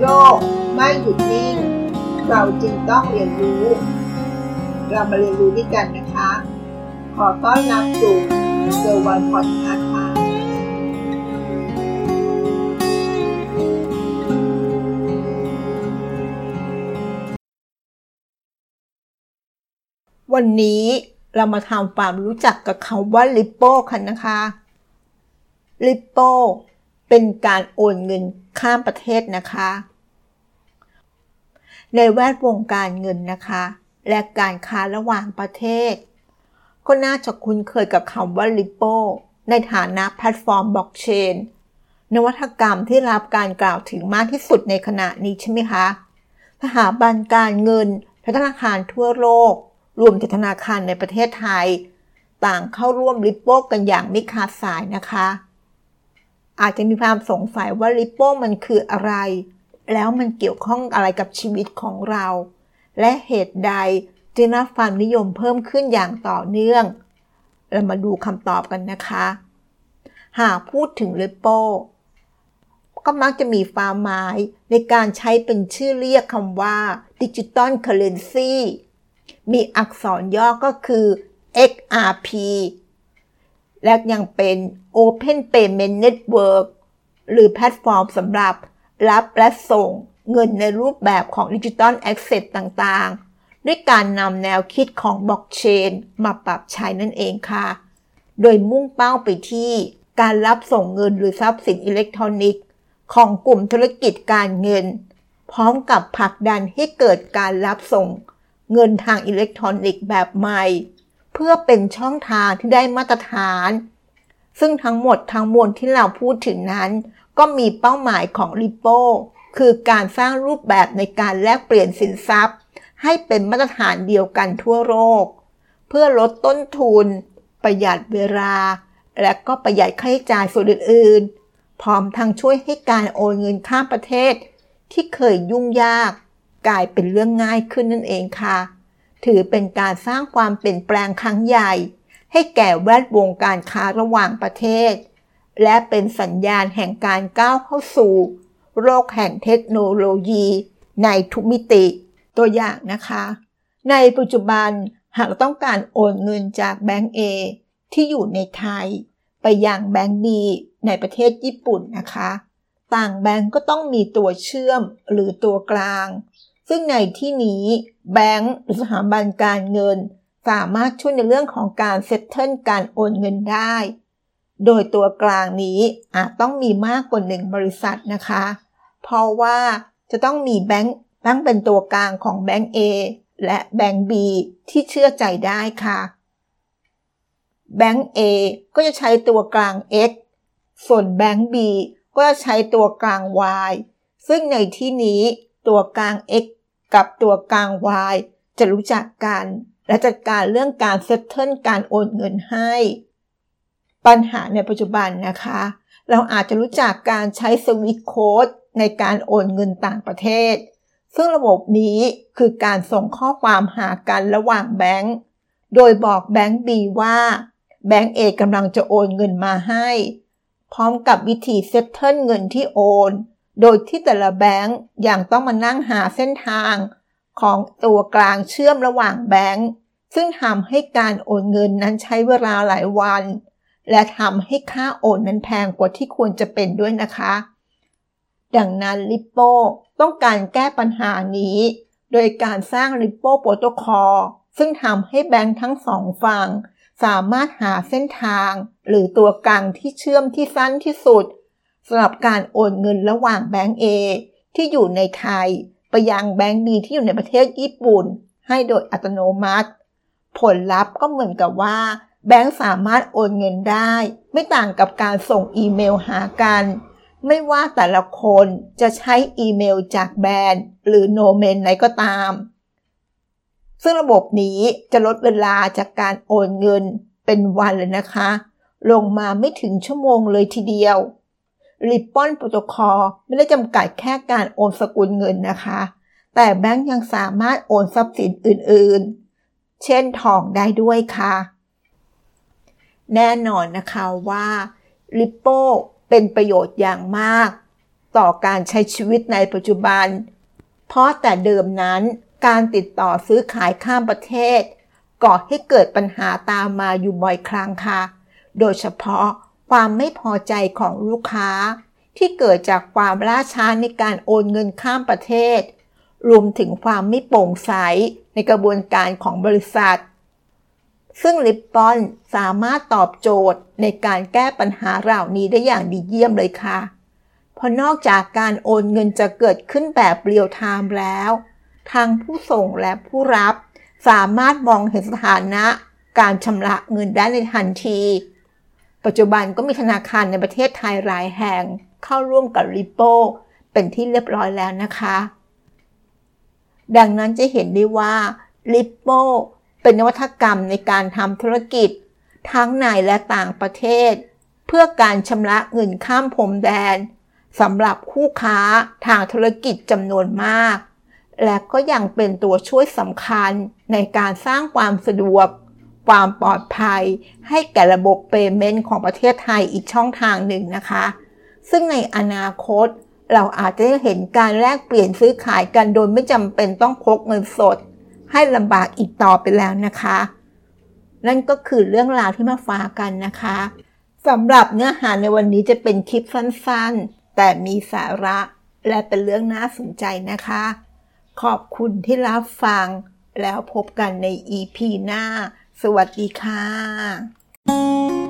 โลกไม่หยุดนิ่ง เราจึงต้องเรียนรู้ เรามาเรียนรู้ด้วยกันนะคะ ขอต้อนรับสู่เซอร์วันพอดคาส์ค่ะวันนี้เรามาทำความรู้จักกับคำว่าลิปโป้กันนะคะRipple เป็นการโอนเงินข้ามประเทศนะคะ ในแวดวงการเงินนะคะ และการค้าระหว่างประเทศ ก็น่าจะคุ้นเคยกับคำว่า Ripple ในฐานะแพลตฟอร์มบล็อกเชนนวัตกรรมที่รับการกล่าวถึงมากที่สุดในขณะนี้ใช่ไหมคะ สถาบันการเงินธนาคารทั่วโลก รวมถึงธนาคารในประเทศไทย ต่างเข้าร่วม Ripple กันอย่างไม่ขาดสายนะคะ อาจจะมีความสงสัยว่า Ripple มันคืออะไร แล้วมันเกี่ยวข้องอะไรกับชีวิตของเรา และเหตุใดจึงได้ความนิยมเพิ่มขึ้นอย่างต่อเนื่อง เรามาดูคำตอบกันนะคะ หากพูดถึง Ripple ก็มักจะมีความหมายในการใช้เป็นชื่อเรียกคำว่า digital currencyมีอักษรย่อก็คือ XRP และยังเป็น Open Payment Network หรือแพลตฟอร์มสำหรับรับและส่งเงินในรูปแบบของ digital asset ต่างๆ ด้วยการนำแนวคิดของบล็อกเชนมาปรับใช้นั่นเองค่ะ โดยมุ่งเป้าไปที่การรับส่งเงินหรือทรัพย์สินอิเล็กทรอนิกส์ ของกลุ่มธุรกิจการเงิน พร้อมกับผลักดันให้เกิดการรับส่งเงินทางอิเล็กทรอนิกส์แบบใหม่ พื่อเป็นช่องทางที่ได้มาตรฐาน ซึ่งทั้งหมดทั้งมวลที่เราพูดถึงนั้น ก็มีเป้าหมายของริปโปคือการสร้างรูปแบบในการแลกเปลี่ยนสินทรัพย์ ให้เป็นมาตรฐานเดียวกันทั่วโลก เพื่อลดต้นทุน ประหยัดเวลา และก็ประหยัดค่าใช้จ่ายส่วนอื่นๆ พร้อมทั้งช่วยให้การโอนเงินข้ามประเทศ ที่เคยยุ่งยาก กลายเป็นเรื่องง่ายขึ้นนั่นเองค่ะ ถือเป็นการสร้างความเปลี่ยนแปลงครั้งใหญ่ ให้แก่แวดวงการค้าระหว่างประเทศ และเป็นสัญญาณแห่งการก้าวเข้าสู่ โลกแห่งเทคโนโลยีในทุกมิติ ตัวอย่างนะคะ ในปัจจุบันหากต้องการโอนเงินจากแบงก์ A ที่อยู่ในไทย ไปยังแบงก์ B ในประเทศญี่ปุ่นนะคะ ต่างแบงก์ก็ต้องมีตัวเชื่อมหรือตัวกลาง ซึ่งในที่นี้แบงก์หรือสถาบันการเงิน สามารถช่วยในเรื่องของการ settle การโอนเงินได้ โดยตัวกลางนี้อาจต้องมีมากกว่าหนึ่งบริษัทนะคะ เพราะว่าจะต้องมีแบงก์ตั้งเป็นตัวกลางของแบงก์ A และแบงก์ B ที่เชื่อใจได้ค่ะแบงก์ A ก็จะใช้ตัวกลาง X ส่วนแบงก์ B ก็จะใช้ตัวกลาง Y ซึ่งในที่นี้ตัวกลาง X กับตัวกลาง Y จะรู้จักกัน และจัดการเรื่องการเซตเทิลการโอนเงินให้ ปัญหาในปัจจุบันนะคะ เราอาจจะรู้จักการใช้สวิตโค้ดในการโอนเงินต่างประเทศ ซึ่งระบบนี้คือการส่งข้อความหากันระหว่างแบงก์โดยบอกแบงก์ B ว่า แบงก์ A กำลังจะโอนเงินมาให้ พร้อมกับวิธี settle เงินที่โอน โดยที่แต่ละแบงก์ยังต้องมานั่งหาเส้นทางของตัวกลางเชื่อมระหว่างแบงก์ซึ่งทำให้การโอนเงินนั้นใช้เวลาหลายวัน และทำให้ค่าโอนนั้นแพงกว่าที่ควรจะเป็นด้วยนะคะ ดังนั้นลิปโป้ต้องการแก้ปัญหานี้ โดยการสร้างลิปโป้โปรโตคอลซึ่งทำให้แบงก์ทั้งสองฝั่งสามารถหาเส้นทาง หรือตัวกลางที่เชื่อมที่สั้นที่สุด สำหรับการโอนเงินระหว่างแบงก์ A ที่อยู่ในไทย ไปยังแบงก์ B ที่อยู่ในประเทศญี่ปุ่น ให้โดยอัตโนมัติ ผลลัพธ์ก็เหมือนกับว่า แบงก์สามารถโอนเงินได้ ไม่ต่างกับการส่งอีเมลหากัน ไม่ว่าแต่ละคนจะใช้อีเมลจากแบรนด์ หรือโนเมนไหนก็ตาม ซึ่งระบบนี้จะลดเวลาจากการโอนเงินเป็นวันเลยนะคะ ลงมาไม่ถึงชั่วโมงเลยทีเดียว ริปปอนโปรโตคอลไม่ได้จำกัดแค่การโอนสกุลเงินนะคะ แต่แบงก์ยังสามารถโอนทรัพย์สินอื่นๆ เช่นทองได้ด้วยค่ะ แน่นอนนะคะว่าริปโปเป็นประโยชน์อย่างมาก ต่อการใช้ชีวิตในปัจจุบัน เพราะแต่เดิมนั้นการติดต่อซื้อขายข้ามประเทศ ก่อให้เกิดปัญหาตามมาอยู่บ่อยครั้งค่ะ โดยเฉพาะ ความไม่พอใจของลูกค้า ที่เกิดจากความล่าช้าในการโอนเงินข้ามประเทศ รวมถึงความไม่โปร่งใสในกระบวนการของบริษัท ซึ่งลิปปอนสามารถตอบโจทย์ในการแก้ปัญหาเหล่านี้ได้อย่างดีเยี่ยมเลยค่ะ เพราะนอกจากการโอนเงินจะเกิดขึ้นแบบเรียลไทม์แล้ว ทางผู้ส่งและผู้รับ สามารถมองเห็นสถานะการชำระเงินได้ในทันที ปัจจุบันก็มีธนาคารในประเทศไทยหลายแห่งเข้าร่วมกับริปโปเป็นที่เรียบร้อยแล้วนะคะ ดังนั้นจะเห็นได้ว่าริปโปเป็นนวัตกรรมในการทำธุรกิจ ทั้งในและต่างประเทศ เพื่อการชำระเงินข้ามพรมแดนสำหรับคู่ค้าทางธุรกิจจำนวนมาก และก็ยังเป็นตัวช่วยสำคัญในการสร้างความสะดวก ความปลอดภัย ให้แก่ระบบเปเมนต์ของประเทศไทยอีกช่องทางหนึ่งนะคะ ซึ่งในอนาคตเราอาจจะเห็นการแลกเปลี่ยนซื้อขายกันโดยไม่จำเป็นต้องพกเงินสด ให้ลำบากอีกต่อไปแล้วนะคะ นั่นก็คือเรื่องราวที่มาฝากกันนะคะสำหรับเนื้อหาในวันนี้จะเป็นคลิปสั้นๆ แต่มีสาระและเป็นเรื่องน่าสนใจนะคะ ขอบคุณที่รับฟังแล้วพบกันใน EP หน้า สวัสดีค่ะ